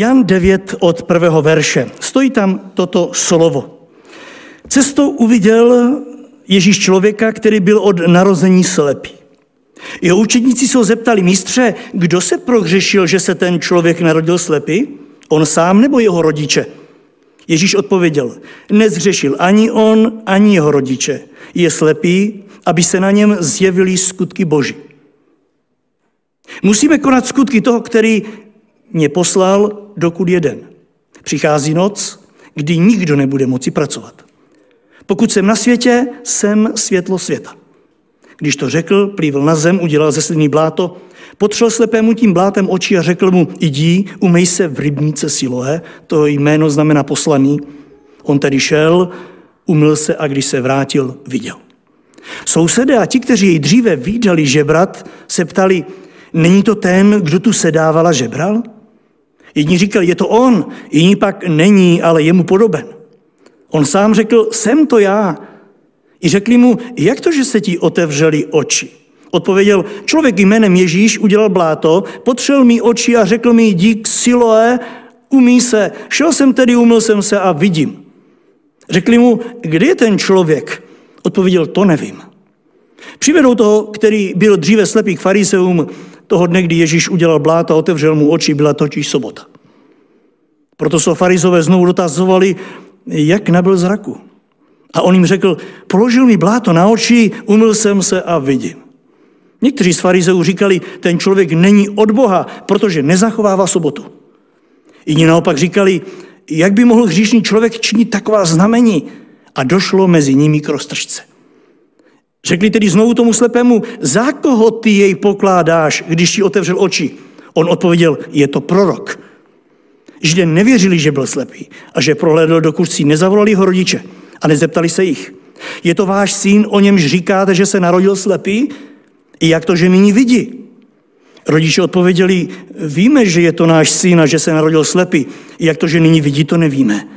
Jan 9 od prvého verše. Stojí tam toto slovo. Cestou uviděl Ježíš člověka, který byl od narození slepý. Jeho učedníci se ho zeptali, mistře, kdo se prohřešil, že se ten člověk narodil slepý? On sám nebo jeho rodiče? Ježíš odpověděl, nezřešil ani on, ani jeho rodiče. Je slepý, aby se na něm zjevily skutky Boží. Musíme konat skutky toho, který mě poslal, dokud jeden. Přichází noc, kdy nikdo nebude moci pracovat. Pokud jsem na světě, jsem světlo světa. Když to řekl, plývl na zem, udělal ze sliny bláto, potřel slepému tím blátem oči a řekl mu, jdi, umej se v rybníce Siloé, to jméno znamená poslaný. On tedy šel, umyl se a když se vrátil, viděl. Sousedé a ti, kteří jej dříve výdali žebrat, se ptali, není to ten, kdo tu sedávala žebral? Jedni říkali, je to on, jiní pak není, ale je mu podoben. On sám řekl, jsem to já. I řekli mu, jak to, že se ti otevřeli oči? Odpověděl, člověk jménem Ježíš udělal bláto, potřel mi oči a řekl mi, dík Siloé, umí se. Šel jsem tedy, umyl jsem se a vidím. Řekli mu, kde je ten člověk? Odpověděl, to nevím. Přivedou toho, který byl dříve slepý k fariseum, toho dne, kdy Ježíš udělal bláto a otevřel mu oči, byla totiž sobota. Proto se farizové znovu dotazovali, jak nabyl zraku. A on jim řekl, položil mi bláto na oči, umyl jsem se a vidím. Někteří z farizeů říkali, ten člověk není od Boha, protože nezachovává sobotu. Jiní naopak říkali, jak by mohl hříšný člověk činit taková znamení? A došlo mezi nimi k roztržce. Řekli tedy znovu tomu slepému, za koho ty jej pokládáš, když ti otevřel oči? On odpověděl, je to prorok. Židé nevěřili, že byl slepý a že prohlédl, dokud si nezavolali ho rodiče a nezeptali se jich. Je to váš syn, o němž říkáte, že se narodil slepý? I jak to, že nyní vidí? Rodiče odpověděli, víme, že je to náš syn a že se narodil slepý. I jak to, že nyní vidí, to nevíme.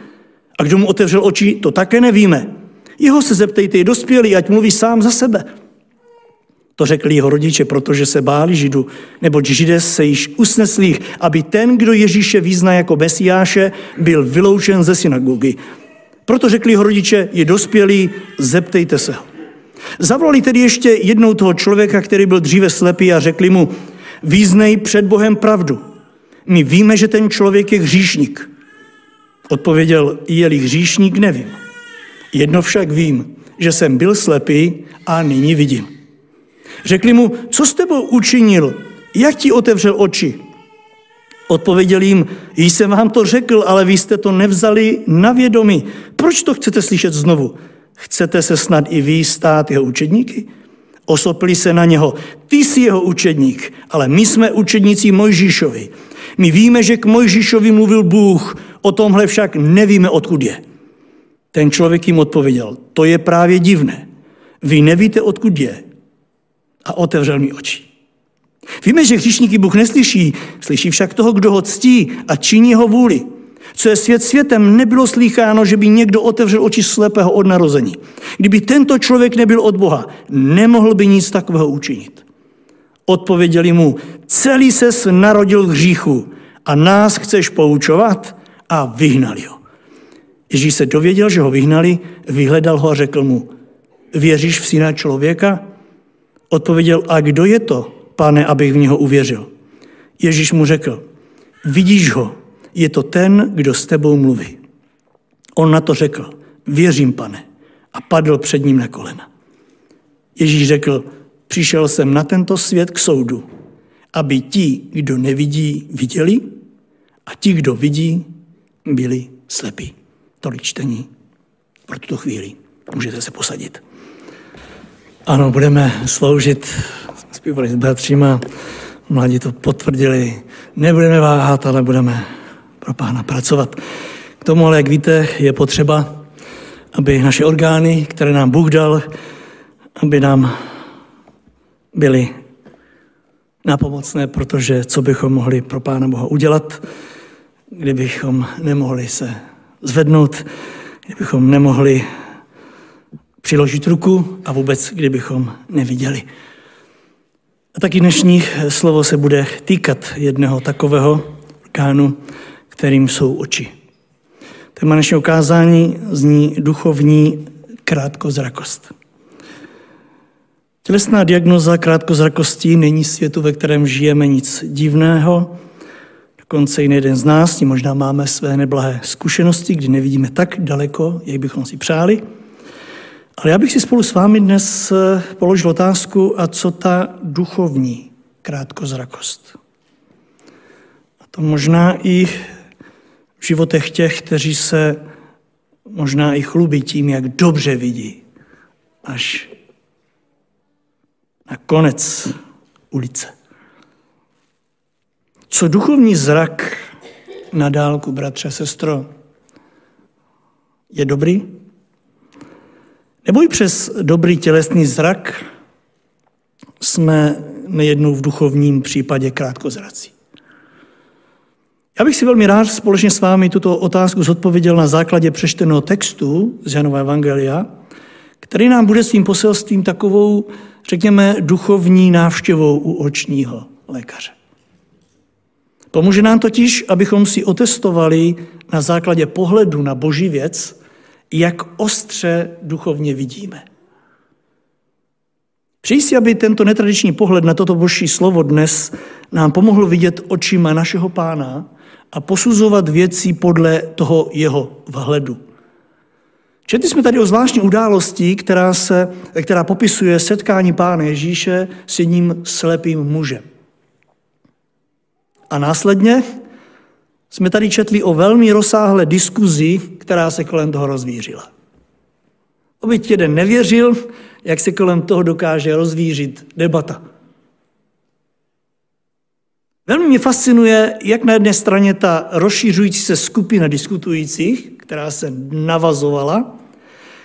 A kdo mu otevřel oči, to také nevíme. Jeho se zeptejte, je dospělý, ať mluví sám za sebe. To řekli jeho rodiče, protože se báli Židu, neboť Židé se již usnesli, aby ten, kdo Ježíše význá jako Mesiáše, byl vyloučen ze synagogy. Proto řekli jeho rodiče, je dospělý, zeptejte se ho. Zavolali tedy ještě jednou toho člověka, který byl dříve slepý a řekli mu, význej před Bohem pravdu. My víme, že ten člověk je hříšník. Odpověděl, je-li hříšník, nevím. Jedno však vím, že jsem byl slepý a nyní vidím. Řekli mu, co s tebou učinil, jak ti otevřel oči? Odpověděl jim, jsem vám to řekl, ale vy jste to nevzali na vědomí. Proč to chcete slyšet znovu? Chcete se snad i vy stát jeho učedníky? Osopili se na něho, ty jsi jeho učedník, ale my jsme učedníci Mojžíšovi. My víme, že k Mojžíšovi mluvil Bůh, o tomhle však nevíme, odkud je. Ten člověk jim odpověděl, to je právě divné. Vy nevíte, odkud je. A otevřel mi oči. Víme, že hříšníky Bůh neslyší, slyší však toho, kdo ho ctí a činí jeho vůli. Co je svět světem, nebylo slycháno, že by někdo otevřel oči slepého od narození. Kdyby tento člověk nebyl od Boha, nemohl by nic takového učinit. Odpověděli mu, celý se narodil v hříchu a nás chceš poučovat? A vyhnali ho. Ježíš se dověděl, že ho vyhnali, vyhledal ho a řekl mu, věříš v syna člověka? Odpověděl, a kdo je to, pane, abych v něho uvěřil? Ježíš mu řekl, vidíš ho, je to ten, kdo s tebou mluví. On na to řekl, věřím, pane, a padl před ním na kolena. Ježíš řekl, přišel jsem na tento svět k soudu, aby ti, kdo nevidí, viděli a ti, kdo vidí, byli slepí. Tolik čtení pro tuto chvíli. Můžete se posadit. Ano, budeme sloužit, zpívali s bratříma, mladí to potvrdili, nebudeme váhat, ale budeme pro pána pracovat. K tomu ale, jak víte, je potřeba, aby naše orgány, které nám Bůh dal, aby nám byly napomocné, protože co bychom mohli pro Pána Boha udělat, kdybychom nemohli se zvednout, kdybychom nemohli přiložit ruku a vůbec kdybychom neviděli. A taky dnešní slovo se bude týkat jednoho takového orgánu, kterým jsou oči. Téma našeho ukázání zní duchovní krátkozrakost. Tělesná diagnoza krátkozrakosti není světu, ve kterém žijeme nic divného. Dokonce i jeden z nás, tím možná máme své neblahé zkušenosti, kdy nevidíme tak daleko, jak bychom si přáli. Ale já bych si spolu s vámi dnes eh, položil otázku, a co ta duchovní krátkozrakost? A to možná i v životech těch, kteří se možná i chlubí tím, jak dobře vidí, až na konec ulice. Co duchovní zrak na dálku, bratře, sestro, je dobrý? Nebo i přes dobrý tělesný zrak jsme nejednou v duchovním případě krátkozrací. Já bych si velmi rád společně s vámi tuto otázku zodpověděl na základě přečteného textu z Janova Evangelia, který nám bude svým poselstvím takovou, řekněme, duchovní návštěvou u očního lékaře. Pomůže nám totiž, abychom si otestovali na základě pohledu na boží věc, jak ostře duchovně vidíme. Přeji si, aby tento netradiční pohled na toto boží slovo dnes nám pomohl vidět očima našeho pána a posuzovat věci podle toho jeho vhledu. Četli jsme tady o zvláštní události, která, se, která popisuje setkání Pána Ježíše s jedním slepým mužem. A následně jsme tady četli o velmi rozsáhlé diskuzi, která se kolem toho rozvířila. Obyť jeden nevěřil, jak se kolem toho dokáže rozvířit debata. Velmi mě fascinuje, jak na jedné straně ta rozšířující se skupina diskutujících, která se navazovala,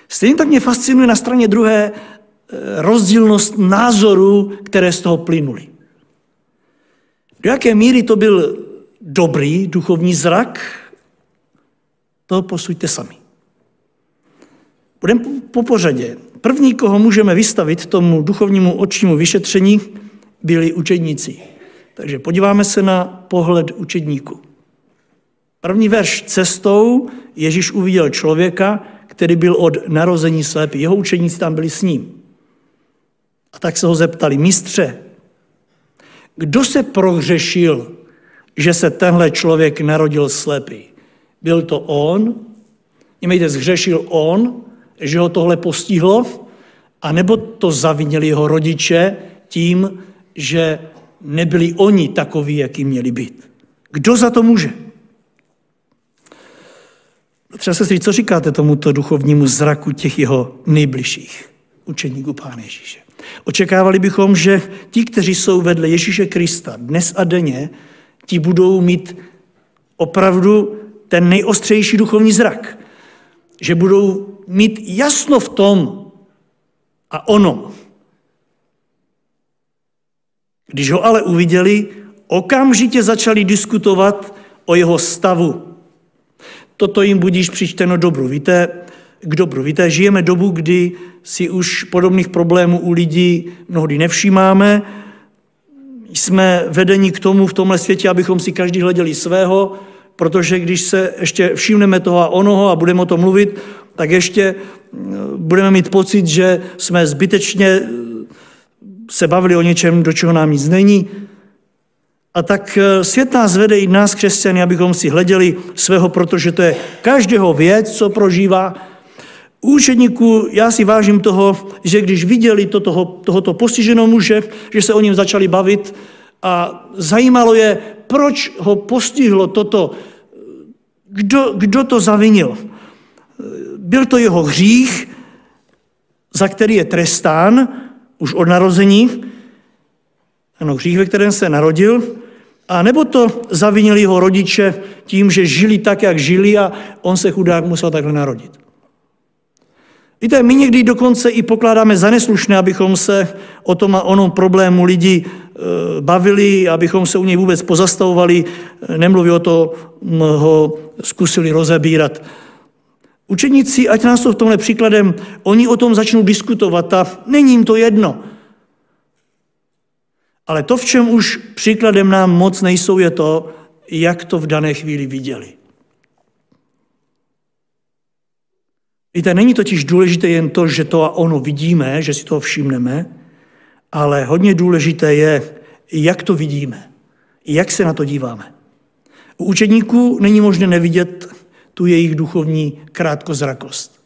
stejně tak mě fascinuje na straně druhé eh, rozdílnost názorů, které z toho plynuly. Do jaké míry to byl dobrý duchovní zrak, to posuďte sami. Budeme po pořadě. První, koho můžeme vystavit tomu duchovnímu očnímu vyšetření, byli učedníci. Takže podíváme se na pohled učedníku. První verš cestou Ježíš uviděl člověka, který byl od narození slepý. Jeho učeníci tam byli s ním. A tak se ho zeptali, mistře, kdo se prohřešil, že se tenhle člověk narodil slepý? Byl to on? Němejte, zhřešil on, že ho tohle postihlo? A nebo to zavinili jeho rodiče tím, že nebyli oni takoví, jaký měli být? Kdo za to může? Třeba se co říkáte tomuto duchovnímu zraku těch jeho nejbližších učeníků Pána Ježíše? Očekávali bychom, že ti, kteří jsou vedle Ježíše Krista dnes a denně, ti budou mít opravdu ten nejostřejší duchovní zrak. Že budou mít jasno v tom a ono. Když ho ale uviděli, okamžitě začali diskutovat o jeho stavu. Toto jim budíš přičteno dobru. Víte, k dobru. Víte, žijeme dobu, kdy si už podobných problémů u lidí mnohdy nevšímáme. Jsme vedeni k tomu v tomhle světě, abychom si každý hleděli svého, protože když se ještě všimneme toho a onoho a budeme o tom mluvit, tak ještě eh, budeme mít pocit, že jsme zbytečně eh, se bavili o něčem, do čeho nám nic není. A tak eh, svět nás vede i nás, křesťany, abychom si hleděli svého, protože to je každého věc, co prožívá, učedníků já si vážím toho, že když viděli to, toho, tohoto postiženého muže, že se o něm začali bavit a zajímalo je, proč ho postihlo toto, kdo, kdo to zavinil. Byl to jeho hřích, za který je trestán už od narození, ano, hřích, ve kterém se narodil, a nebo to zavinili jeho rodiče tím, že žili tak, jak žili a on se chudák musel takhle narodit. Víte, my někdy dokonce i pokládáme za neslušné, abychom se o tom a onom problému lidí e, bavili, abychom se u něj vůbec pozastavovali, nemluví o to, ho zkusili rozebírat. Učeníci, ať nás to v tomhle příkladem, oni o tom začnou diskutovat a není jim to jedno. Ale to, v čem už příkladem nám moc nejsou, je to, jak to v dané chvíli viděli. Víte, není totiž důležité jen to, že to a ono vidíme, že si to všimneme, ale hodně důležité je, jak to vidíme, jak se na to díváme. U učedníků není možné nevidět tu jejich duchovní krátkozrakost.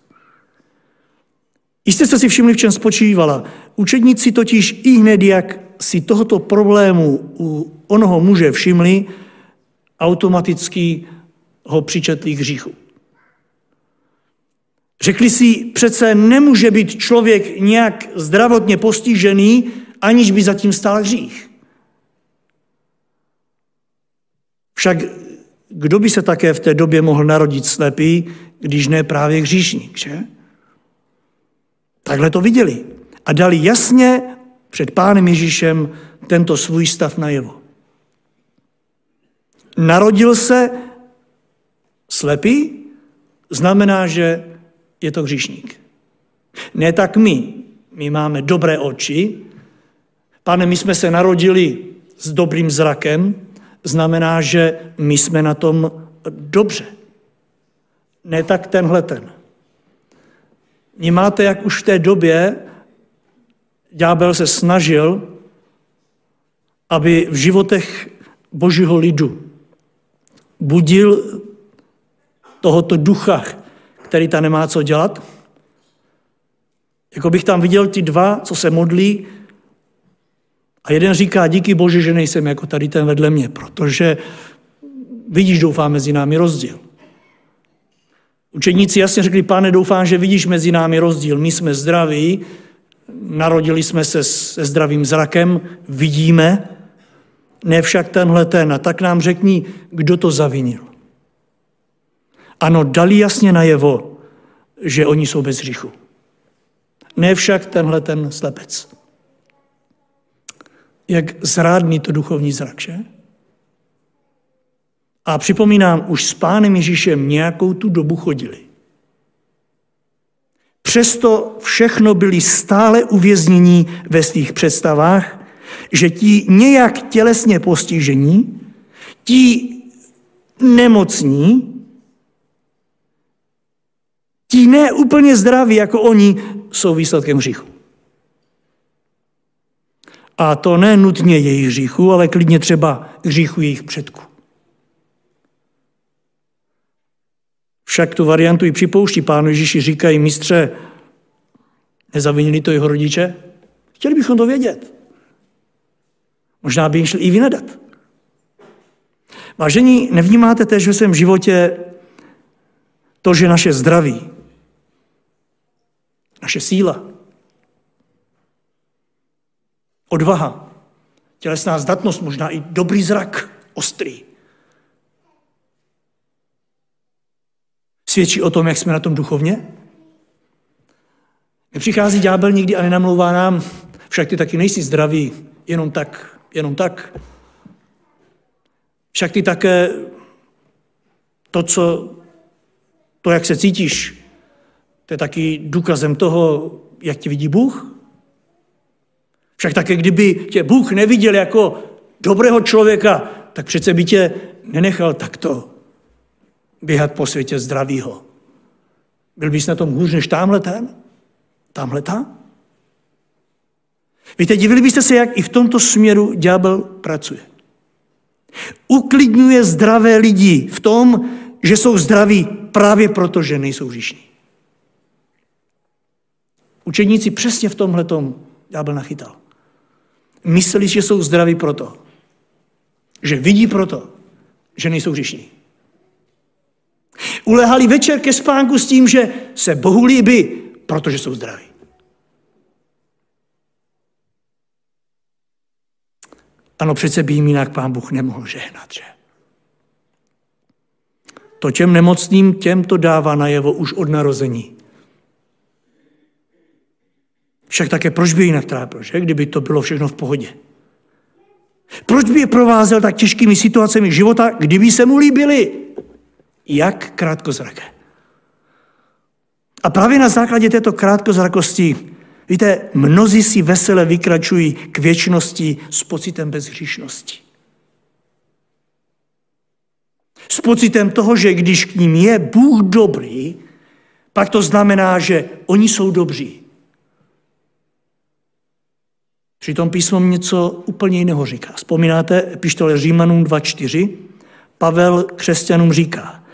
Jistě jste si všimli, v čem spočívala. Učedníci totiž i hned, jak si tohoto problému u onoho muže všimli, automaticky ho přičetli k hříchu. Řekli si, přece nemůže být člověk nějak zdravotně postižený, aniž by zatím stál hřích. Však kdo by se také v té době mohl narodit slepý, když ne právě hříšník, že? Takhle to viděli a dali jasně před pánem Ježíšem tento svůj stav najevo. Narodil se slepý, znamená, že je to hříšník. Ne tak my. My máme dobré oči. Pane, my jsme se narodili s dobrým zrakem, znamená, že my jsme na tom dobře. Ne tak tenhle ten. Vnímáte, jak už v té době ďábel se snažil, aby v životech božího lidu budil tohoto ducha, který tam nemá co dělat. Jako bych tam viděl ty dva, co se modlí, a jeden říká, díky Bože, že nejsem jako tady ten vedle mě, protože vidíš, doufám, mezi námi rozdíl. Učeníci jasně řekli, pane, doufám, že vidíš mezi námi rozdíl. My jsme zdraví, narodili jsme se se zdravým zrakem, vidíme, ne však tenhle ten. A tak nám řekni, kdo to zavinil. Ano, dali jasně najevo, že oni jsou bez hříchu. Ne však tenhle ten slepec. Jak zrádný to duchovní zrak, že? A připomínám, už s pánem Ježíšem nějakou tu dobu chodili. Přesto všechno byli stále uvěznění ve svých představách, že ti nějak tělesně postižení, ti nemocní, ti ne úplně zdraví jako oni, jsou výsledkem hříchu. A to ne nutně jejich hříchu, ale klidně třeba hříchu jejich předků. Však tu variantu i připouští pánu Ježíši, říkají, mistře, nezavinili to jeho rodiče? Chtěli bychom to vědět. Možná by jim šli i vynedat. Vážení, nevnímáte tež ve svém životě to, že naše zdraví, naše síla, odvaha, tělesná zdatnost, možná i dobrý zrak, ostrý, svědčí o tom, jak jsme na tom duchovně? Nepřichází ďábel nikdy a nenamlouvá nám, však ty taky nejsi zdravý, jenom tak, jenom tak. Však ty také to, co, to, jak se cítíš, to je taky důkazem toho, jak tě vidí Bůh. Však také, kdyby tě Bůh neviděl jako dobrého člověka, tak přece by tě nenechal takto běhat po světě zdravýho. Byl bys na tom hůř než tamhle ten? Tamhle ta? Víte, divili byste se, jak i v tomto směru ďábel pracuje. Uklidňuje zdravé lidi v tom, že jsou zdraví právě proto, že nejsou hříšní. Učeníci přesně v tomhle tom ďábel nachytal. Mysleli, že jsou zdraví proto, že vidí proto, že nejsou hříšní. Ulehali večer ke spánku s tím, že se Bohu líbí, protože jsou zdraví. Ano, přece by jim jinak pán Bůh nemohl žehnat, že? To těm nemocným, těm to dává najevo už od narození. Však také proč by jinak trápil, že? Kdyby to bylo všechno v pohodě. Proč by je provázel tak těžkými situacemi života, kdyby se mu líbili? Jak krátkozraké. A právě na základě této krátkozrakosti, víte, mnozí si vesele vykračují k věčnosti s pocitem bezhříšnosti. S pocitem toho, že když k ním je Bůh dobrý, pak to znamená, že oni jsou dobří. Přitom písmo něco úplně jiného říká. Vzpomínáte epištole Římanům 2.4? Pavel křesťanům říká,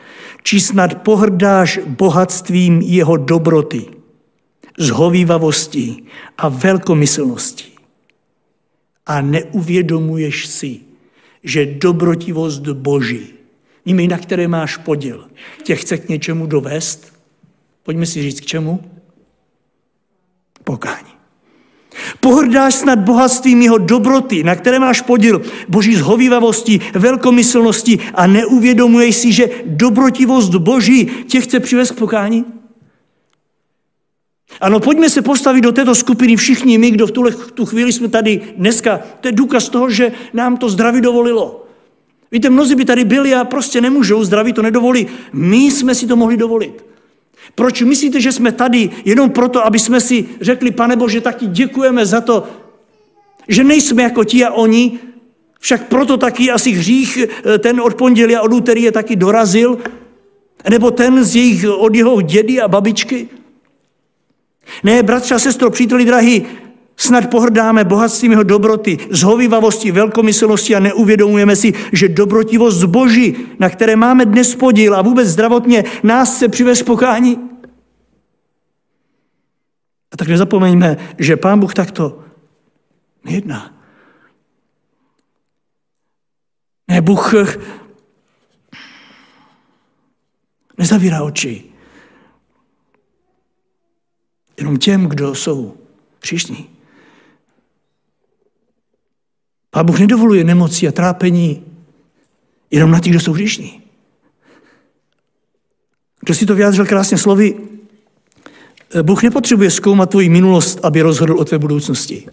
či snad pohrdáš bohatstvím jeho dobroty, zhovývavostí a velkomyslností a neuvědomuješ si, že dobrotivost Boží, nimi na které máš podíl, tě chce k něčemu dovést? Pojďme si říct k čemu? Pokání. Pohrdáš snad bohatstvím jeho dobroty, na které máš podíl, boží zhovývavosti, velkomyslnosti a neuvědomuješ si, že dobrotivost boží tě chce přivést k pokání? Ano, pojďme se postavit do této skupiny všichni my, kdo v tuhle, tu chvíli jsme tady dneska. To je důkaz toho, že nám to zdraví dovolilo. Víte, mnozí by tady byli a prostě nemůžou, zdraví to nedovolí. My jsme si to mohli dovolit. Proč myslíte, že jsme tady jenom proto, aby jsme si řekli, pane Bože, taky děkujeme za to, že nejsme jako ti a oni, však proto taky asi hřích eh, ten od pondělí a od úterý je taky dorazil, nebo ten z jejich, od jeho dědy a babičky. Ne, bratře a sestro, příteli drahý, snad pohrdáme bohatstvím jeho dobroty, zhovivavosti, velkomyslnosti a neuvědomujeme si, že dobrotivost zboží, na které máme dnes podíl a vůbec zdravotně, nás se přivez pokání. A tak nezapomeňme, že Pán Bůh takto nejedná. Ne, Bůh nezavírá oči jenom těm, kdo jsou příšní. Pán Bůh nedovoluje nemoci a trápení jenom na těch, kdo jsou hříšní. Kdo si to vyjádřil krásně slovy, Bůh nepotřebuje zkoumat tvoji minulost, aby rozhodl o tvé budoucnosti.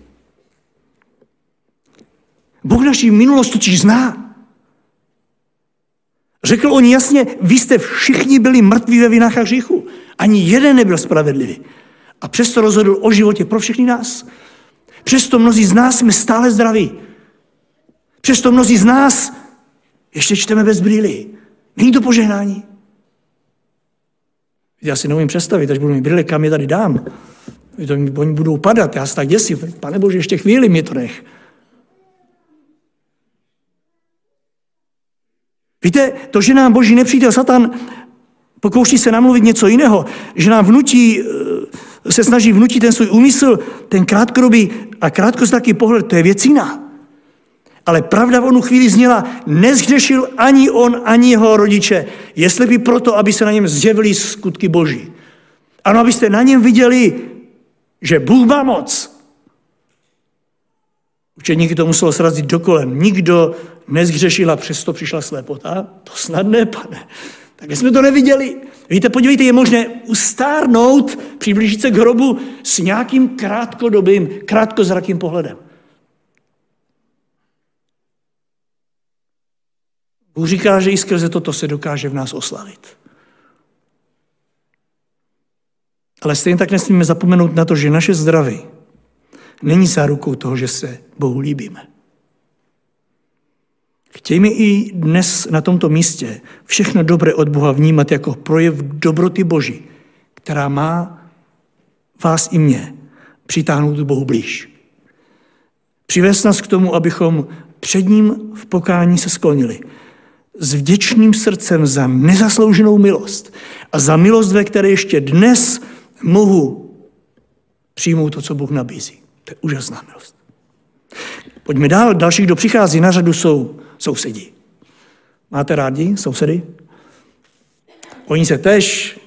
Bůh naši minulost totiž zná. Řekl on jasně, vy jste všichni byli mrtví ve vinách a hříchu. Ani jeden nebyl spravedlivý. A přesto rozhodl o životě pro všechny nás. Přesto mnozí z nás jsme stále zdraví. Přesto mnozí z nás ještě čteme bez brýly. Není to požehnání. Já si neumím představit, až budu mít brýle, kam je tady dám. Oni budou padat, já se tak děsím. Pane Bože, ještě chvíli mi to nech. Víte, to, že nám boží nepřítel Satan pokouší se namluvit něco jiného, že nám vnutí, eh, se snaží vnutit ten svůj úmysl, ten krátkodobý a krátkozraký pohled, to je věc jiná. Ale pravda v onu chvíli zněla, nezhřešil ani on, ani jeho rodiče. Jestli by proto, aby se na něm zjevily skutky boží. Ano, abyste na něm viděli, že Bůh má moc. Učeníky to muselo srazit do kolen. Nikdo nezhřešil a přesto přišla slepota. To snad ne, pane. Tak jsme to neviděli. Víte, podívejte, je možné ustárnout, přiblížit se k hrobu s nějakým krátkodobým, krátkozrakým pohledem. Bůh říká, že i skrze toto se dokáže v nás oslavit. Ale stejně tak nesmíme zapomenout na to, že naše zdraví není zárukou toho, že se Bohu líbíme. Chtějme i dnes na tomto místě všechno dobré od Boha vnímat jako projev dobroty Boží, která má vás i mě přitáhnout Bohu blíž. Přivést nás k tomu, abychom před ním v pokání se sklonili s vděčným srdcem za nezaslouženou milost a za milost, ve které ještě dnes mohu přijmout to, co Bůh nabízí. To je úžasná milost. Pojďme dál. Další, kdo přichází na řadu, jsou sousedí. Máte rádi sousedy? Oni se tež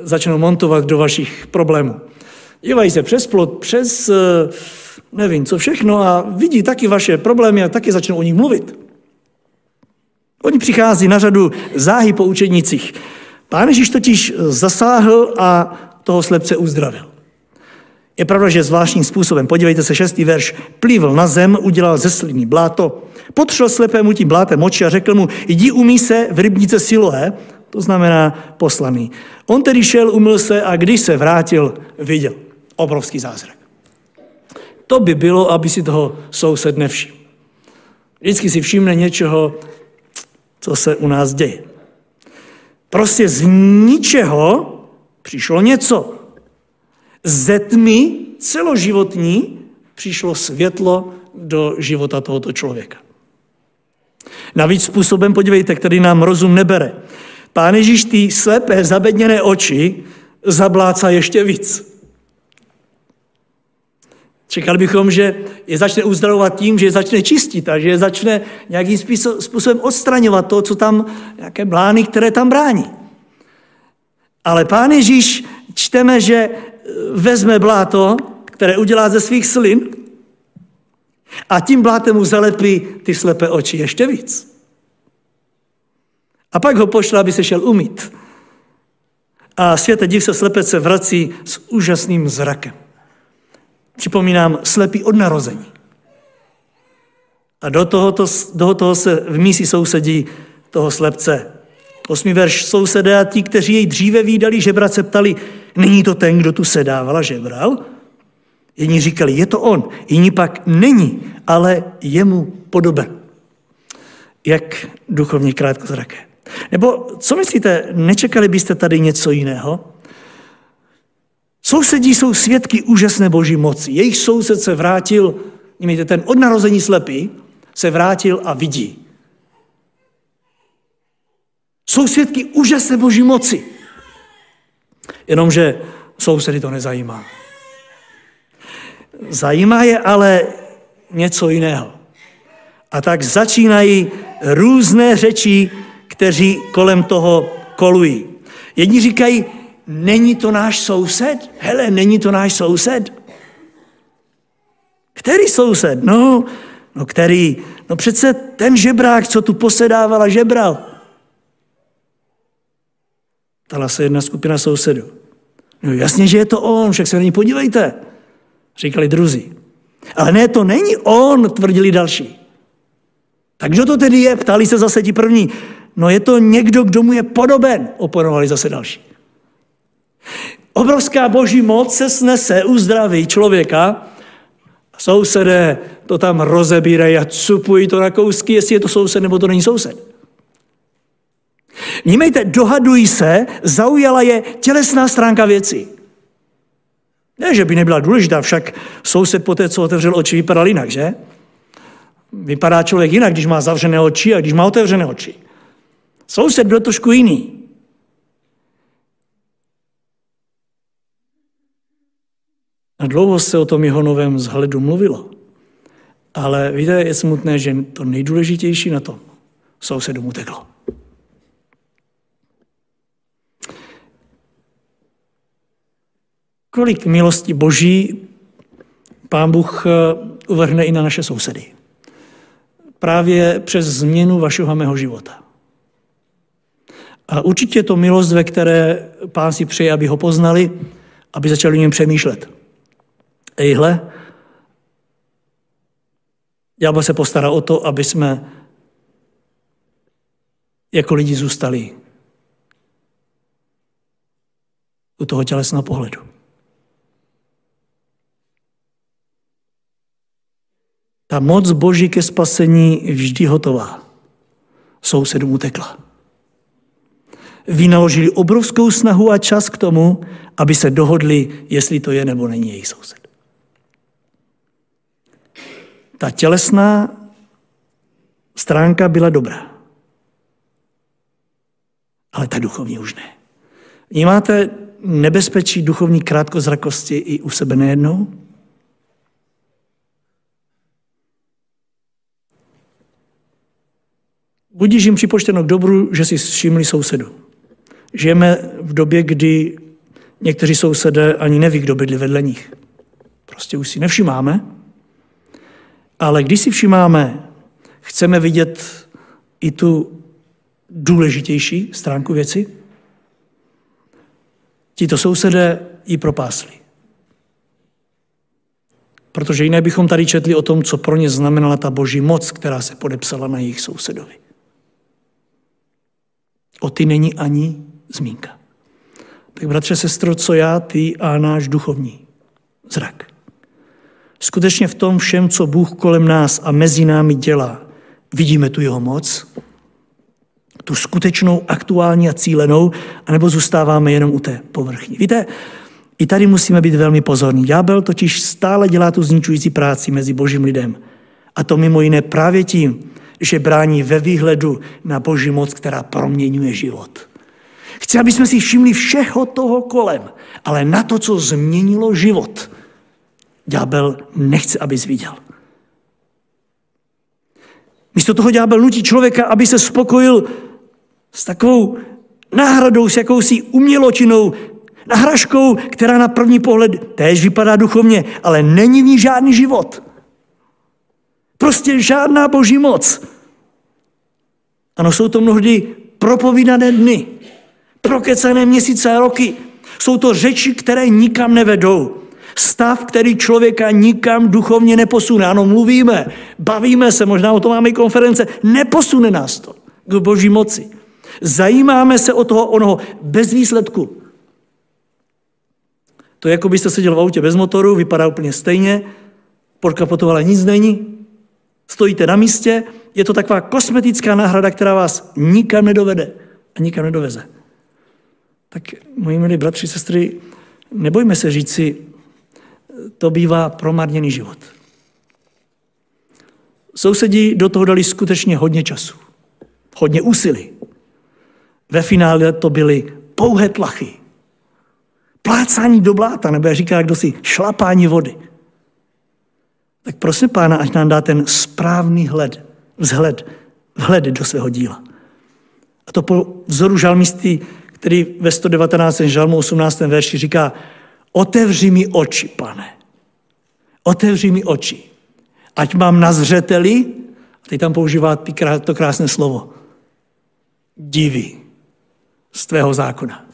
začnou montovat do vašich problémů. Dívají se přes plot, přes eh, nevím co všechno a vidí taky vaše problémy a taky začnou o nich mluvit. Oni přichází na řadu záhy po učenicích. Pán Ježíš totiž zasáhl a toho slepce uzdravil. Je pravda, že zvláštním způsobem, podívejte se, šestý verš, plivl na zem, udělal ze sliny bláto, potřel slepému tím blátem oči a řekl mu, jdi umí se v rybnice Siloé, to znamená poslaný. On tedy šel, umyl se a když se vrátil, viděl. Obrovský zázrak. To by bylo, aby si toho soused nevšiml. Vždycky si všimne něčeho, co se u nás děje. Prostě z ničeho přišlo něco. Ze tmy celoživotní přišlo světlo do života tohoto člověka. Navíc způsobem, podívejte, který nám rozum nebere. Pán Ježíš ty slepé, zabedněné oči zablácá ještě víc. Čekali bychom, že je začne uzdravovat tím, že je začne čistit a že je začne nějakým způsobem odstraňovat to, co tam, nějaké blány, které tam brání. Ale pán Ježíš čteme, že vezme bláto, které udělá ze svých slin a tím blátem mu zalepí ty slepé oči ještě víc. A pak ho pošle, aby se šel umít. A světe div se slepec se vrací s úžasným zrakem. Připomínám, slepý od narození. A do tohoto, do toho se v mísi sousedí toho slepce. Osmý verš sousedé a ti, kteří jej dříve výdali žebrat, se ptali, není to ten, kdo tu sedával a žebral? Jedni říkali, je to on, jiní pak není, ale je mu podoben. Jak duchovně krátkozraké. Nebo co myslíte, nečekali byste tady něco jiného? Sousedí jsou svědky úžasné boží moci. Jejich soused se vrátil, mějte ten od narození slepý, se vrátil a vidí. Jsou svědky úžasné boží moci. Jenomže sousedy to nezajímá. Zajímá je ale něco jiného. A tak začínají různé řeči, kteří kolem toho kolují. Jedni říkají, není to náš soused? Hele, není to náš soused? Který soused? No, no který? No přece ten žebrák, co tu posedával a žebral. Tala se jedna skupina sousedů. No jasně, že je to on, však se na ní podívejte, říkali druzí. Ale ne, to není on, tvrdili další. Tak kdo to tedy je? Ptali se zase ti první. No je to někdo, kdo mu je podoben, oponovali zase další. Obrovská boží moc se snese, uzdraví člověka, sousedé to tam rozebírají a cupují to na kousky, jestli je to soused nebo to není soused. Vnímejte, dohadují se, zaujala je tělesná stránka věci. Ne, že by nebyla důležitá, však soused po té, co otevřel oči, vypadal jinak, že? Vypadá člověk jinak, když má zavřené oči a když má otevřené oči. Soused byl trošku jiný. A dlouho se o tom jeho novém vzhledu mluvilo. Ale víte, je smutné, že to nejdůležitější na tom sousedům uteklo. Kolik milosti boží pán Bůh eh, uvrhne i na naše sousedy. Právě přes změnu vašeho mého života. A určitě to milost, ve které pán si přeje, aby ho poznali, aby začali o něm přemýšlet. Ejhle, ďábel se postará o to, aby jsme jako lidi zůstali u toho tělesného pohledu. Ta moc Boží ke spasení vždy hotová. Sousedům utekla. Vynaložili obrovskou snahu a čas k tomu, aby se dohodli, jestli to je nebo není jejich soused. Ta tělesná stránka byla dobrá. Ale ta duchovní už ne. Vnímáte nebezpečí duchovní krátkozrakosti i u sebe nejednou? Budíš jim připočteno k dobru, že si všimli sousedu. Žijeme v době, kdy někteří sousedé ani neví, kdo bydli vedle nich. Prostě už si nevšimáme. Ale když si všimáme, chceme vidět i tu důležitější stránku věci, tito sousedé ji propásli. Protože jiné bychom tady četli o tom, co pro ně znamenala ta boží moc, která se podepsala na jejich sousedovi. O ty není ani zmínka. Tak bratře, sestro, co já, ty a náš duchovní zrak. Skutečně v tom všem, co Bůh kolem nás a mezi námi dělá, vidíme tu jeho moc. tu skutečnou, aktuální a cílenou, anebo zůstáváme jenom u té povrchní. Víte, i tady musíme být velmi pozorní. Ďábel totiž stále dělá tu zničující práci mezi božím lidem. A to mimo jiné právě tím, že brání ve výhledu na boží moc, která proměňuje život. Chci, aby jsme si všimli všeho toho kolem, ale na to, co změnilo život, ďábel nechce, aby viděl. Místo toho ďábel nutí člověka, aby se spokojil s takovou náhradou, s jakousi uměločinou, nahražkou, která na první pohled též vypadá duchovně, ale není v ní žádný život. Prostě žádná boží moc. Ano, jsou to mnohdy propovídané dny, prokecané měsíce a roky. Jsou to řeči, které nikam nevedou. Stav, který člověka nikam duchovně neposune. Ano, mluvíme, bavíme se, možná o tom máme i konference. Neposune nás to k boží moci. Zajímáme se o toho onoho bez výsledku. To je jako byste seděl v autě bez motoru, vypadá úplně stejně, pod kapotou ale nic není, stojíte na místě, je to taková kosmetická náhrada, která vás nikam nedovede a nikam nedoveze. Tak, moji milí bratři, sestry, nebojme se říci, to bývá promarněný život. Sousedí do toho dali skutečně hodně času, hodně úsilí. Ve finále to byly pouhé tlachy. Plácání do bláta, nebo jak říká kdo si, šlapání vody. Tak prosím pána, ať nám dá ten správný hled, vzhled, vhled do svého díla. A to po vzoru žalmisty, který ve 119. žalmu 18. verši říká, otevři mi oči, pane. Otevři mi oči. Ať mám na zřeteli, a teď tam používá to krásné slovo, divy z tvého zákona.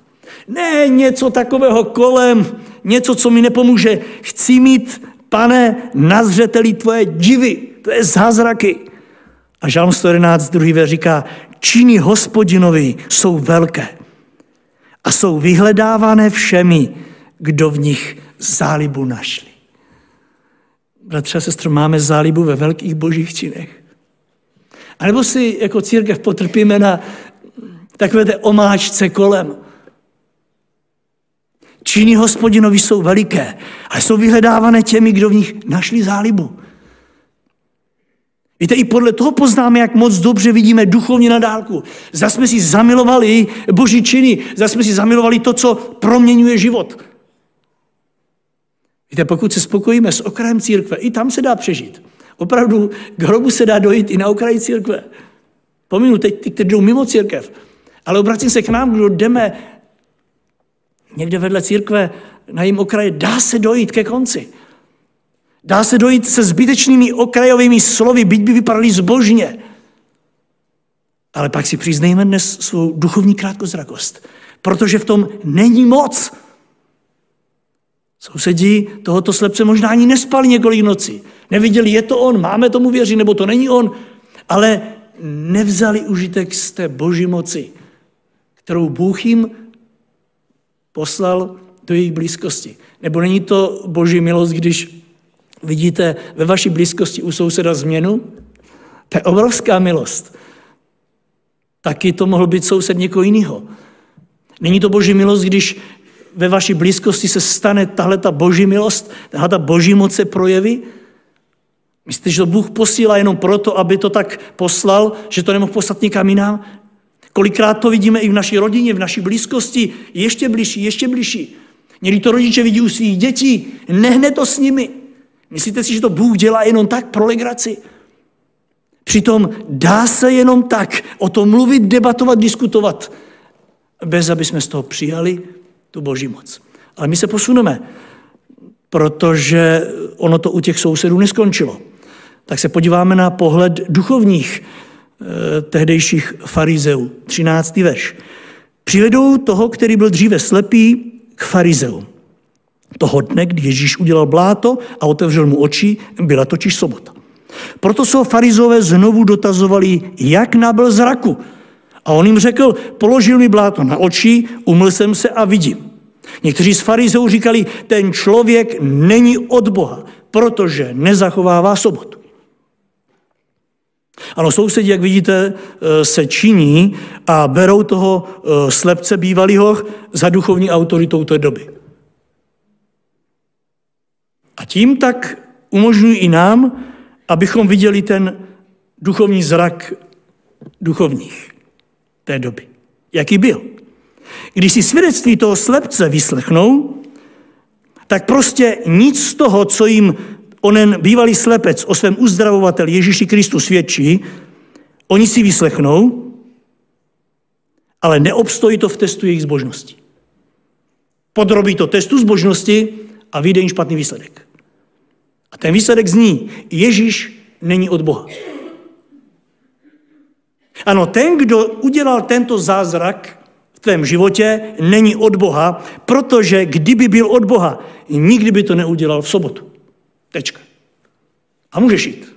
Ne něco takového kolem, něco, co mi nepomůže. Chci mít, pane, na zřeteli tvoje divy, tvoje zázraky. A Žalm 111, druhý ver říká, činy hospodinovi jsou velké a jsou vyhledávané všemi, kdo v nich zálibu našli. Bratře a sestro, máme zálibu ve velkých božích činech. A nebo si jako církev potrpíme na takové té omáčce kolem. Činy hospodinovi jsou veliké, ale jsou vyhledávané těmi, kdo v nich našli zálibu. Víte, i podle toho poznáme, jak moc dobře vidíme duchovně na dálku. Zase jsme si zamilovali boží činy, zase jsme si zamilovali to, co proměňuje život. Víte, pokud se spokojíme s okrajem církve, i tam se dá přežít. Opravdu k hrobu se dá dojít i na okraji církve. Pominu teď ty, kteří jdou mimo církev. Ale obracím se k nám, kdo jdeme někde vedle církve na jím okraji, dá se dojít ke konci. Dá se dojít se zbytečnými okrajovými slovy, byť by vypadaly zbožně. Ale pak si přiznejme dnes svou duchovní krátkozrakost, protože v tom není moc. Sousedí tohoto slepce možná ani nespali několik nocí. Neviděli, je to on, máme tomu věřit, nebo to není on, ale nevzali užitek z té boží moci, kterou Bůh jim poslal do jejich blízkosti. Nebo není to boží milost, když vidíte ve vaší blízkosti u souseda změnu? To je obrovská milost. Taky to mohl být soused někoho jiného. Není to boží milost, když ve vaší blízkosti se stane tahle ta boží milost, tahle ta boží moc se projeví? Myslíte, že to Bůh posílá jenom proto, aby to tak poslal, že to nemohl poslat nikam jinam? Kolikrát to vidíme i v naší rodině, v naší blízkosti, ještě blížší, ještě blížší. Někdy to rodiče vidí u svých dětí, nehne to s nimi. Myslíte si, že to Bůh dělá jenom tak pro legraci? Přitom dá se jenom tak o tom mluvit, debatovat, diskutovat, bez aby jsme z toho přijali tu boží moc. Ale my se posuneme, protože ono to u těch sousedů neskončilo. Tak se podíváme na pohled duchovních eh, tehdejších farizeů. 13. verš. Přivedou toho, který byl dříve slepý, k farizeům. Toho dne, kdy Ježíš udělal bláto a otevřel mu oči, byla totiž sobota. Proto se farizové znovu dotazovali, jak nabyl zraku. A on jim řekl, položil mi bláto na oči, umyl jsem se a vidím. Někteří z farizeů říkali, ten člověk není od Boha, protože nezachovává sobotu. Ano, sousedí, jak vidíte, eh, se činí a berou toho eh, slepce bývalého za duchovní autoritou té doby. A tím tak umožňují i nám, abychom viděli ten duchovní zrak duchovních té doby. Jaký byl? Když si svědectví toho slepce vyslechnou, tak prostě nic z toho, co jim onen bývalý slepec o svém uzdravovatel Ježíši Kristu svědčí, oni si vyslechnou, ale neobstojí to v testu jejich zbožnosti. Podrobí to testu zbožnosti a vyjde jim špatný výsledek. A ten výsledek zní, Ježíš není od Boha. Ano, ten, kdo udělal tento zázrak v tvém životě, není od Boha, protože kdyby byl od Boha, nikdy by to neudělal v sobotu. Tečka. A můžeš jít.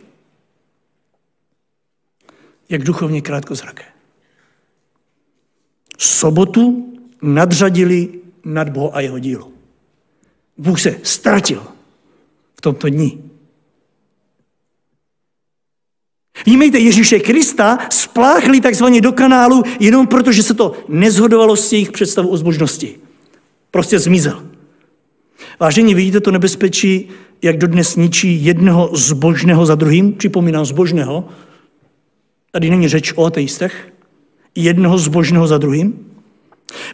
Jak duchovně krátkozraké. Sobotu nadřadili nad Boha a jeho dílo. Bůh se ztratil v tomto dní. Vnímejte, Ježíše Krista spláchli takzvaně do kanálu jenom proto, že se to nezhodovalo s jejich představou o zbožnosti. Prostě zmizel. Vážení, vidíte to nebezpečí, jak dodnes ničí jednoho zbožného za druhým? Připomínám zbožného. Tady není řeč o ateistech. Jednoho zbožného za druhým.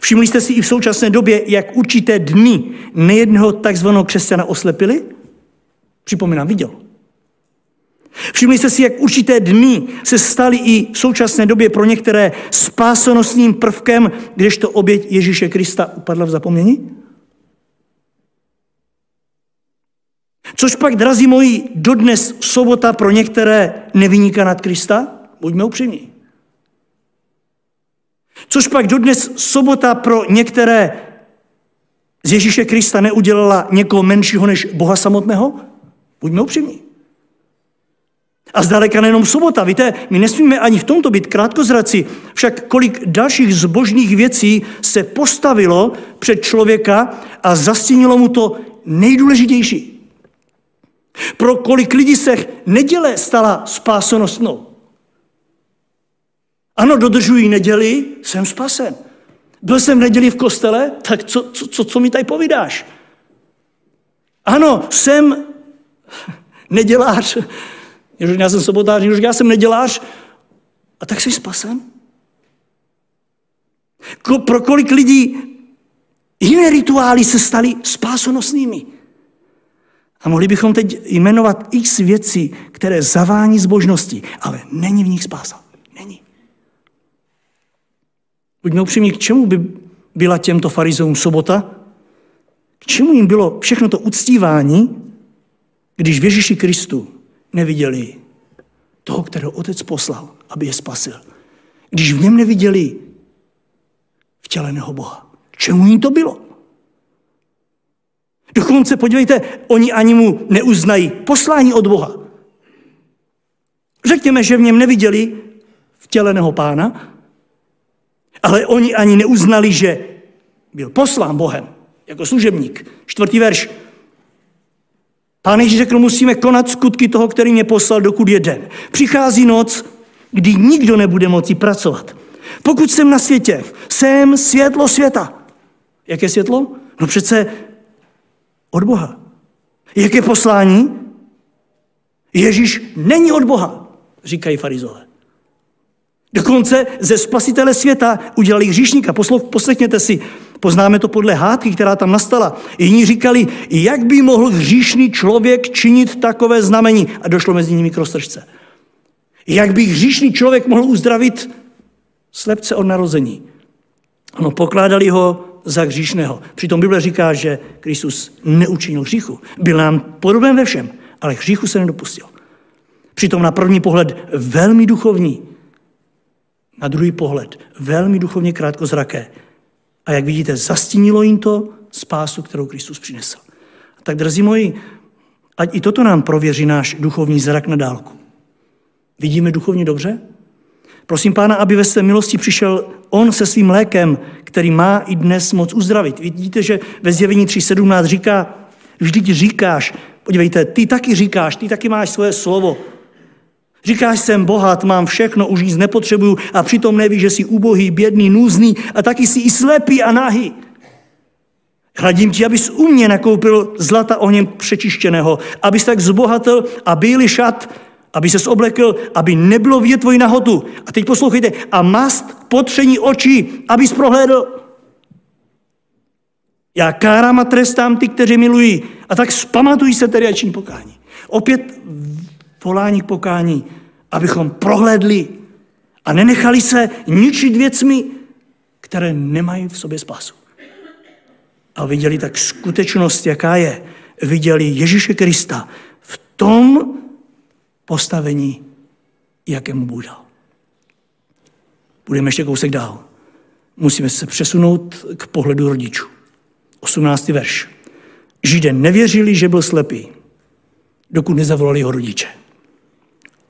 Všimli jste si i v současné době, jak určité dny nejedného takzvaného křesťana oslepili? Připomínám, viděl. Všimli jste si, jak určité dny se staly i v současné době pro některé spásonosným prvkem, kdežto oběť Ježíše Krista upadla v zapomnění? Což pak, drazí moji, dodnes sobota pro některé nevyniká nad Krista? Buďme upřímní. Což pak dodnes sobota pro některé z Ježíše Krista neudělala někoho menšího než Boha samotného? Buďme upřímní. A zdaleka nejenom sobota. Víte, my nesmíme ani v tomto být krátkozraci, však kolik dalších zbožných věcí se postavilo před člověka a zastínilo mu to nejdůležitější. Pro kolik lidí se neděle stala spásonosnou. Ano, dodržují neděli, jsem spasen. Byl jsem v neděli v kostele, tak co, co, co, co mi tady povídáš? Ano, jsem nedělář, já jsem sobotář, já jsem nedělář, a tak jsi spasen? Pro kolik lidí jiné rituály se staly spásonosnými? A mohli bychom teď jmenovat x věcí, které zavání zbožnosti, ale není v nich spása. Není. Buďme upřímní, k čemu by byla těmto farizeům sobota? K čemu jim bylo všechno to uctívání, když v Ježíši Kristu neviděli toho, kterého otec poslal, aby je spasil. Když v něm neviděli vtěleného Boha. Čemu jim to bylo? Dokonce, podívejte, oni ani mu neuznají poslání od Boha. Řekněme, že v něm neviděli vtěleného pána, ale oni ani neuznali, že byl poslán Bohem jako služebník. Čtvrtý verš. Pán Ježíš řekl, musíme konat skutky toho, který mě poslal, dokud je den. Přichází noc, kdy nikdo nebude moci pracovat. Pokud jsem na světě, jsem světlo světa. Jaké světlo? No přece od Boha. Jaké poslání? Ježíš není od Boha, říkají farizové. Dokonce ze spasitele světa udělali hříšníka. Poslechněte si, poznáme to podle hádky, která tam nastala. Jiní říkali, jak by mohl hříšný člověk činit takové znamení. A došlo mezi nimi k roztržce. Jak by hříšný člověk mohl uzdravit slepce od narození. Ano, pokládali ho za hříšného. Přitom Bible říká, že Kristus neučinil hříchu. Byl nám podoben ve všem, ale hříchu se nedopustil. Přitom na první pohled velmi duchovní, na druhý pohled velmi duchovně krátkozraké. A jak vidíte, zastínilo jim to spásu, kterou Kristus přinesl. Tak, drzí moji, ať i toto nám prověří náš duchovní zrak na dálku. Vidíme duchovně dobře? Prosím Pána, aby ve své milosti přišel On se svým lékem, který má i dnes moc uzdravit. Vidíte, že ve zjevení 3.17 říká, vždyť říkáš, podívejte, ty taky říkáš, ty taky máš svoje slovo. Říkáš, jsem bohat, mám všechno, už nic nepotřebuju a přitom nevíš, že jsi ubohý, bědný, nůzný a taky jsi i slepý a nahý. Radím ti, abys u mě nakoupil zlata ohněm přečištěného, abys tak zbohatil a bílý šat, aby se oblekl, aby nebylo vidět tvoji nahotu. A teď poslouchejte, a mast potření očí, abys prohlédl. Já kárám a trestám ty, kteří milují. A tak zpamatují se tedy a čin pokání. Opět volání k pokání, abychom prohlédli a nenechali se ničit věcmi, které nemají v sobě spásu. A viděli tak skutečnost, jaká je. Viděli Ježíše Krista v tom postavení, jakému Bůh dal. Budeme ještě kousek dál. Musíme se přesunout k pohledu rodičů. 18. verš. Židé nevěřili, že byl slepý, dokud nezavolali jeho rodiče.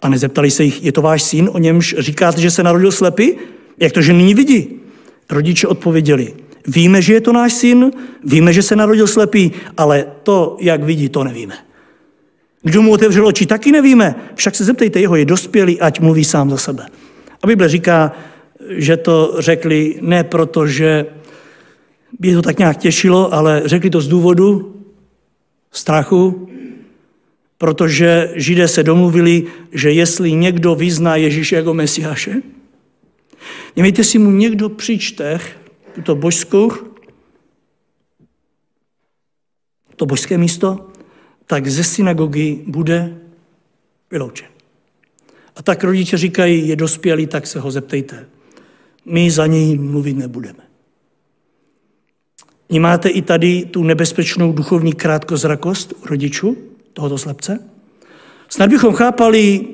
A nezeptali se jich, je to váš syn, o němž říkáte, že se narodil slepý? Jak to, že nyní vidí? Rodiče odpověděli, víme, že je to náš syn, víme, že se narodil slepý, ale to, jak vidí, to nevíme. Kdo mu otevřel oči, taky nevíme. Však se zeptejte jeho, je dospělý, ať mluví sám za sebe. A Bible říká, že to řekli ne proto, že by je to tak nějak těšilo, ale řekli to z důvodu strachu, protože Židé se domluvili, že jestli někdo vyzná Ježíše jako Mesiáše, nemějte si mu někdo přičte tuto božskou, to božské místo, tak ze synagogy bude vyloučen. A tak rodiče říkají, je dospělý, tak se ho zeptejte. My za něj mluvit nebudeme. Vnímáte i tady tu nebezpečnou duchovní krátkozrakost u rodičů tohoto slepce? Snad bychom chápali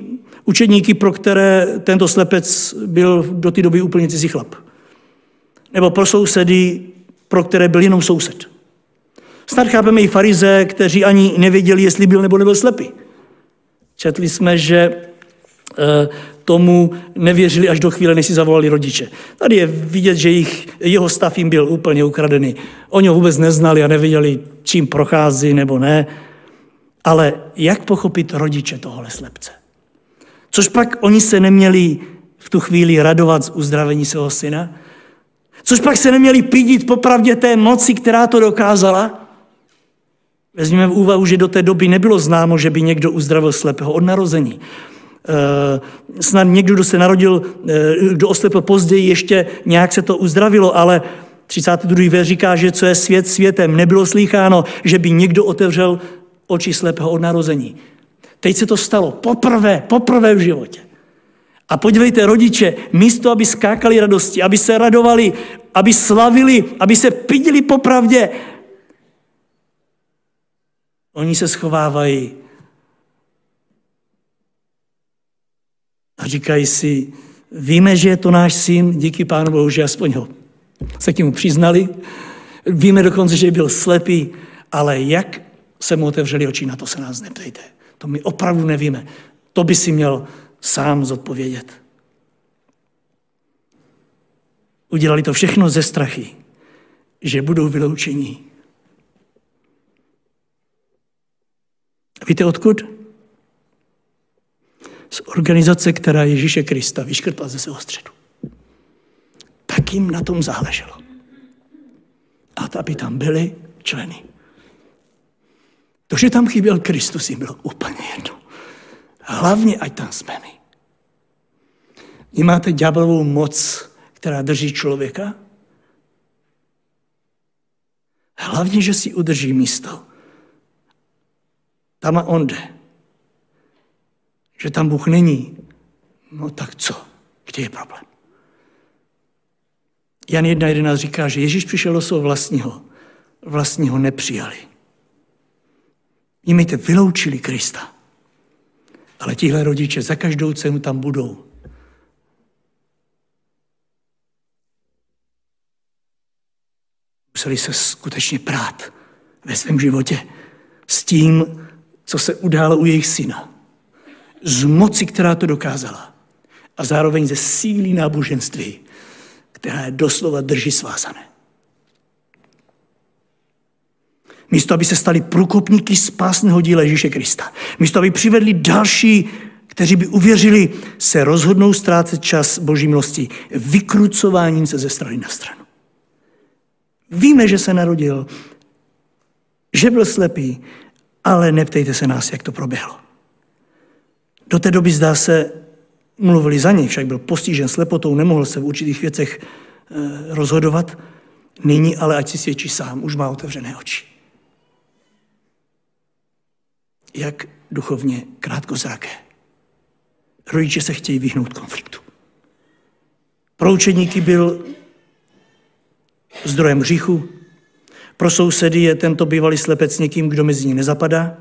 učedníky, pro které tento slepec byl do té doby úplně cizí chlap. Nebo pro sousedy, pro které byl jenom soused. Snad chápeme i farize, kteří ani nevěděli, jestli byl nebo nebyl slepý. Četli jsme, že eh, tomu nevěřili až do chvíle, než si zavolali rodiče. Tady je vidět, že jich, jeho stav jim byl úplně ukradený. Oni ho vůbec neznali a nevěděli, čím prochází nebo ne. Ale jak pochopit rodiče tohohle slepce? Což pak oni se neměli v tu chvíli radovat z uzdravení svého syna? Což pak se neměli pídit popravdě té moci, která to dokázala? Vezměme v úvahu, že do té doby nebylo známo, že by někdo uzdravil slepého od narození. Eh, snad někdo, kdo se narodil, eh, kdo oslepil později, ještě nějak se to uzdravilo, ale 32. ver říká, že co je svět světem, nebylo slýcháno, že by někdo otevřel oči slepého od narození. Teď se to stalo poprvé, poprvé v životě. A podívejte, rodiče, místo, aby skákali radosti, aby se radovali, aby slavili, aby se pidili popravdě, oni se schovávají a říkají si, víme, že je to náš syn, díky Pánu Bohu, že aspoň ho se k němu přiznali. Víme dokonce, že byl slepý, ale jak se mu otevřeli oči, na to se nás neptejte. To my opravdu nevíme. To by si měl sám zodpovědět. Udělali to všechno ze strachy, že budou vyloučení. Víte odkud? z organizace, která Ježíše Krista vyškrtla ze svého středu. Tak jim na tom záleželo. A aby tam byli členy. To, že tam chyběl Kristus, jim bylo úplně jedno. Hlavně, ať tam jsme my. Vnímáte ďáblovou moc, která drží člověka? Hlavně, že si udrží místo. Tam a on jde že tam Bůh není, no tak co? Kde je problém? Jan 1.11 říká, že Ježíš přišel do svého vlastního. Vlastního nepřijali. Jímejte, vyloučili Krista. Ale tihle rodiče za každou cenu tam budou. Museli se skutečně prát ve svém životě s tím, co se událo u jejich syna z moci, která to dokázala. A zároveň ze síly náboženství, která je doslova drží svázané. Místo, aby se stali průkopníky spásného díla Ježíše Krista. Místo, aby přivedli další kteří by uvěřili, se rozhodnou ztrácet čas boží milosti vykrucováním se ze strany na stranu. Víme, že se narodil, že byl slepý, ale neptejte se nás, jak to proběhlo. Do té doby zdá se, mluvili za něj, však byl postižen slepotou, nemohl se v určitých věcech eh, rozhodovat. Nyní ale ať si svědčí sám, už má otevřené oči. Jak duchovně krátkozraké. Rodiče se chtějí vyhnout konfliktu. Pro učeníky byl zdrojem hříchu, pro sousedy je tento bývalý slepec někým, kdo mezi ní nezapadá,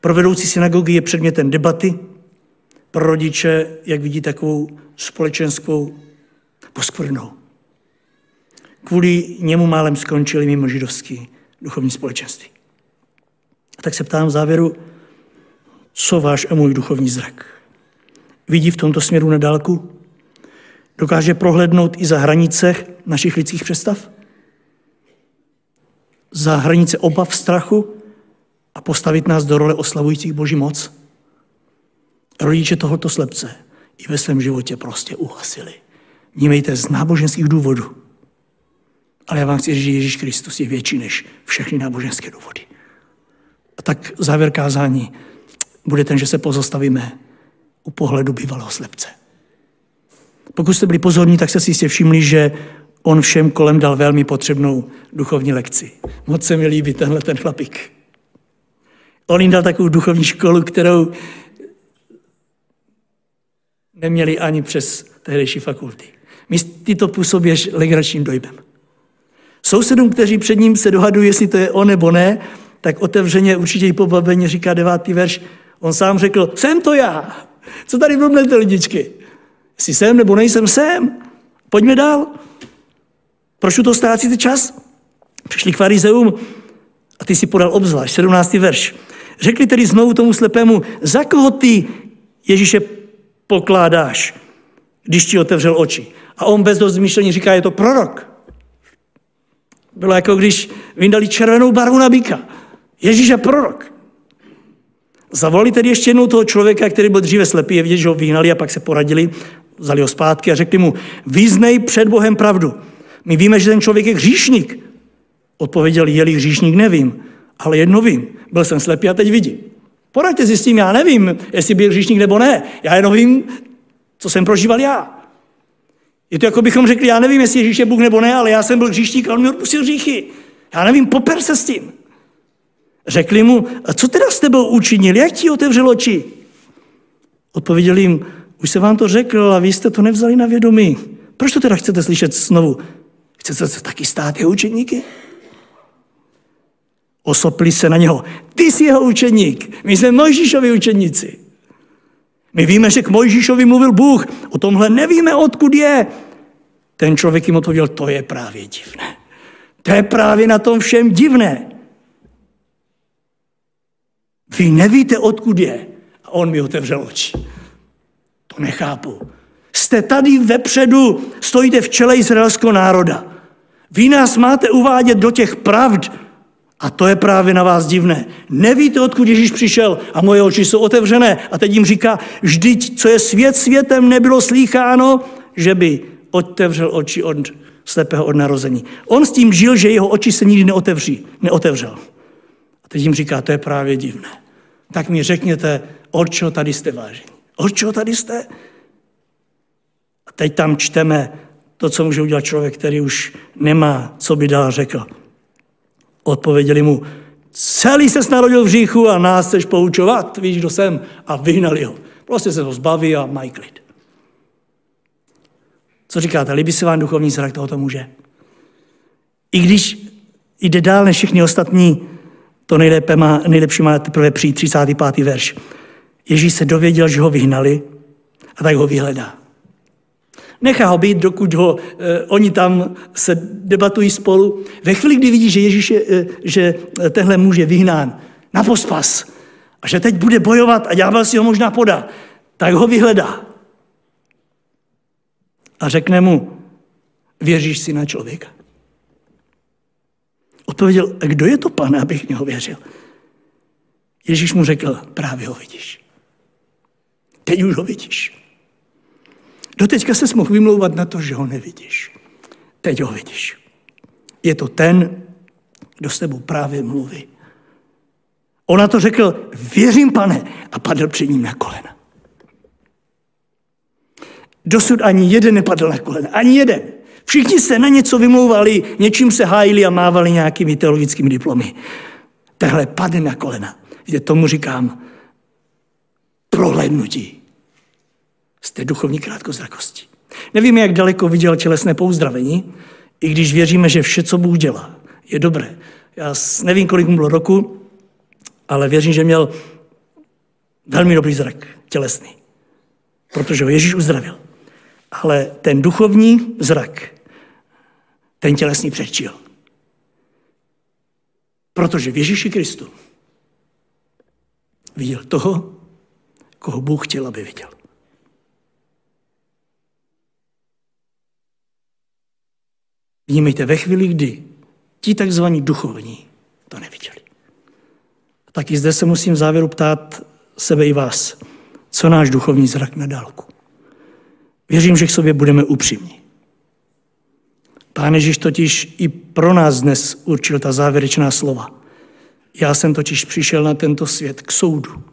pro vedoucí synagogy je předmětem debaty, pro rodiče, jak vidí, takovou společenskou poskvrnou. Kvůli němu málem skončili mimo židovský duchovní společenství. A tak se ptám v závěru, co váš a můj duchovní zrak? Vidí v tomto směru na dálku? Dokáže prohlednout i za hranice našich lidských představ? Za hranice obav, strachu a postavit nás do role oslavujících Boží moc? Rodiče tohoto slepce i ve svém životě prostě uhasili. Vnímejte z náboženských důvodů. Ale já vám chci říct, že Ježíš Kristus je větší než všechny náboženské důvody. A tak závěr kázání bude ten, že se pozastavíme u pohledu bývalého slepce. Pokud jste byli pozorní, tak jste si jistě všimli, že on všem kolem dal velmi potřebnou duchovní lekci. Moc se mi líbí tenhle ten chlapík. On jim dal takovou duchovní školu, kterou neměli ani přes tehdejší fakulty. ty to působíš legračním dojmem. Sousedům, kteří před ním se dohadují, jestli to je on nebo ne, tak otevřeně určitě i pobaveně říká devátý verš. On sám řekl, jsem to já. Co tady blbnete, lidičky? Jestli jsem nebo nejsem, jsem. Pojďme dál. Proč to ztrácíte čas? Přišli k farizeum a ty si podal obzvlášť, 17. verš. Řekli tedy znovu tomu slepému, za koho ty Ježíše pokládáš, když ti otevřel oči. A on bez dost zmyšlení říká, je to prorok. Bylo jako když vyndali červenou barvu na býka. Ježíš je prorok. Zavolali tedy ještě jednou toho člověka, který byl dříve slepý, je vidět, že ho vyhnali a pak se poradili, vzali ho zpátky a řekli mu, význej před Bohem pravdu. My víme, že ten člověk je hříšník. Odpověděl, je hříšník, nevím, ale jedno vím, byl jsem slepý a teď vidím. Poraďte si s tím, já nevím, jestli byl hříšník nebo ne. Já jenom vím, co jsem prožíval já. Je to jako bychom řekli, já nevím, jestli Ježíš je Bůh nebo ne, ale já jsem byl hříšník a on mi odpustil hříchy. Já nevím, poper se s tím. Řekli mu, a co teda s tebou učinil, jak ti otevřel oči? Odpověděl jim, už se vám to řekl a vy jste to nevzali na vědomí. Proč to teda chcete slyšet znovu? Chcete se taky stát jeho učeníky? Osopli se na něho. Ty jsi jeho učeník. My jsme Mojžíšovi učeníci. My víme, že k Mojžíšovi mluvil Bůh. O tomhle nevíme, odkud je. Ten člověk jim odpověděl, to je právě divné. To je právě na tom všem divné. Vy nevíte, odkud je. A on mi otevřel oči. To nechápu. Jste tady vepředu, stojíte v čele izraelského národa. Vy nás máte uvádět do těch pravd, a to je právě na vás divné. Nevíte, odkud Ježíš přišel a moje oči jsou otevřené. A teď jim říká, vždyť, co je svět světem, nebylo slýcháno, že by otevřel oči od slepého od narození. On s tím žil, že jeho oči se nikdy neotevří, neotevřel. A teď jim říká, to je právě divné. Tak mi řekněte, od čeho tady jste vážení? Od čeho tady jste? A teď tam čteme to, co může udělat člověk, který už nemá, co by dál řekl. Odpověděli mu, celý se narodil v říchu a nás chceš poučovat, víš, kdo jsem, a vyhnali ho. Prostě se to zbaví a mají klid. Co říkáte, líbí se vám duchovní zrak tohoto muže? I když jde dál než všichni ostatní, to nejlépe má, nejlepší má teprve přijít 35. verš. Ježíš se dověděl, že ho vyhnali a tak ho vyhledá. Nechá ho být, dokud ho, eh, oni tam se debatují spolu. Ve chvíli, kdy vidí, že Ježíš je, eh, že tenhle muž je vyhnán na pospas a že teď bude bojovat a ďábel si ho možná podá, tak ho vyhledá. A řekne mu, věříš si na člověka? Odpověděl, kdo je to pane, abych něho věřil? Ježíš mu řekl, právě ho vidíš. Teď už ho vidíš. Doteďka se mohl vymlouvat na to, že ho nevidíš. Teď ho vidíš. Je to ten, kdo s tebou právě mluví. Ona to řekl, věřím, pane, a padl před ním na kolena. Dosud ani jeden nepadl na kolena. Ani jeden. Všichni se na něco vymlouvali, něčím se hájili a mávali nějakými teologickými diplomy. Tehle padne na kolena. Víte, tomu říkám prohlédnutí té duchovní krátkozrakosti. Nevíme, jak daleko viděl tělesné pouzdravení, i když věříme, že vše, co Bůh dělá, je dobré. Já nevím, kolik mu bylo roku, ale věřím, že měl velmi dobrý zrak tělesný, protože ho Ježíš uzdravil. Ale ten duchovní zrak, ten tělesný předčil. Protože v Ježíši Kristu viděl toho, koho Bůh chtěl, aby viděl. Vnímejte, ve chvíli, kdy ti takzvaní duchovní to neviděli. Tak i zde se musím v závěru ptát sebe i vás, co náš duchovní zrak na dálku. Věřím, že k sobě budeme upřímní. Pán Ježíš totiž i pro nás dnes určil ta závěrečná slova. Já jsem totiž přišel na tento svět k soudu,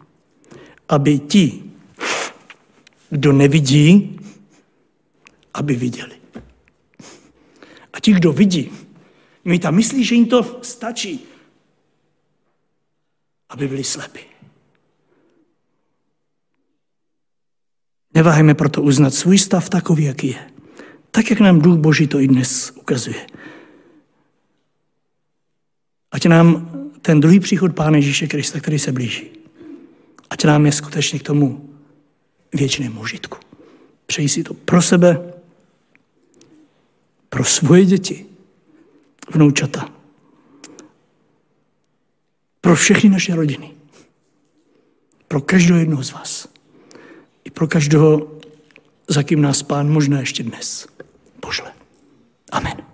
aby ti, kdo nevidí, aby viděli. A ti, kdo vidí, mi tam myslí, že jim to stačí, aby byli slepí. Neváhejme proto uznat svůj stav takový, jaký je. Tak, jak nám Duch Boží to i dnes ukazuje. Ať nám ten druhý příchod Pána Ježíše Krista, který se blíží, ať nám je skutečně k tomu věčnému užitku. Přeji si to pro sebe, pro svoje děti, vnoučata, pro všechny naše rodiny, pro každého jednoho z vás, pro každého, za kým nás Pán možná ještě dnes pošle. Amen.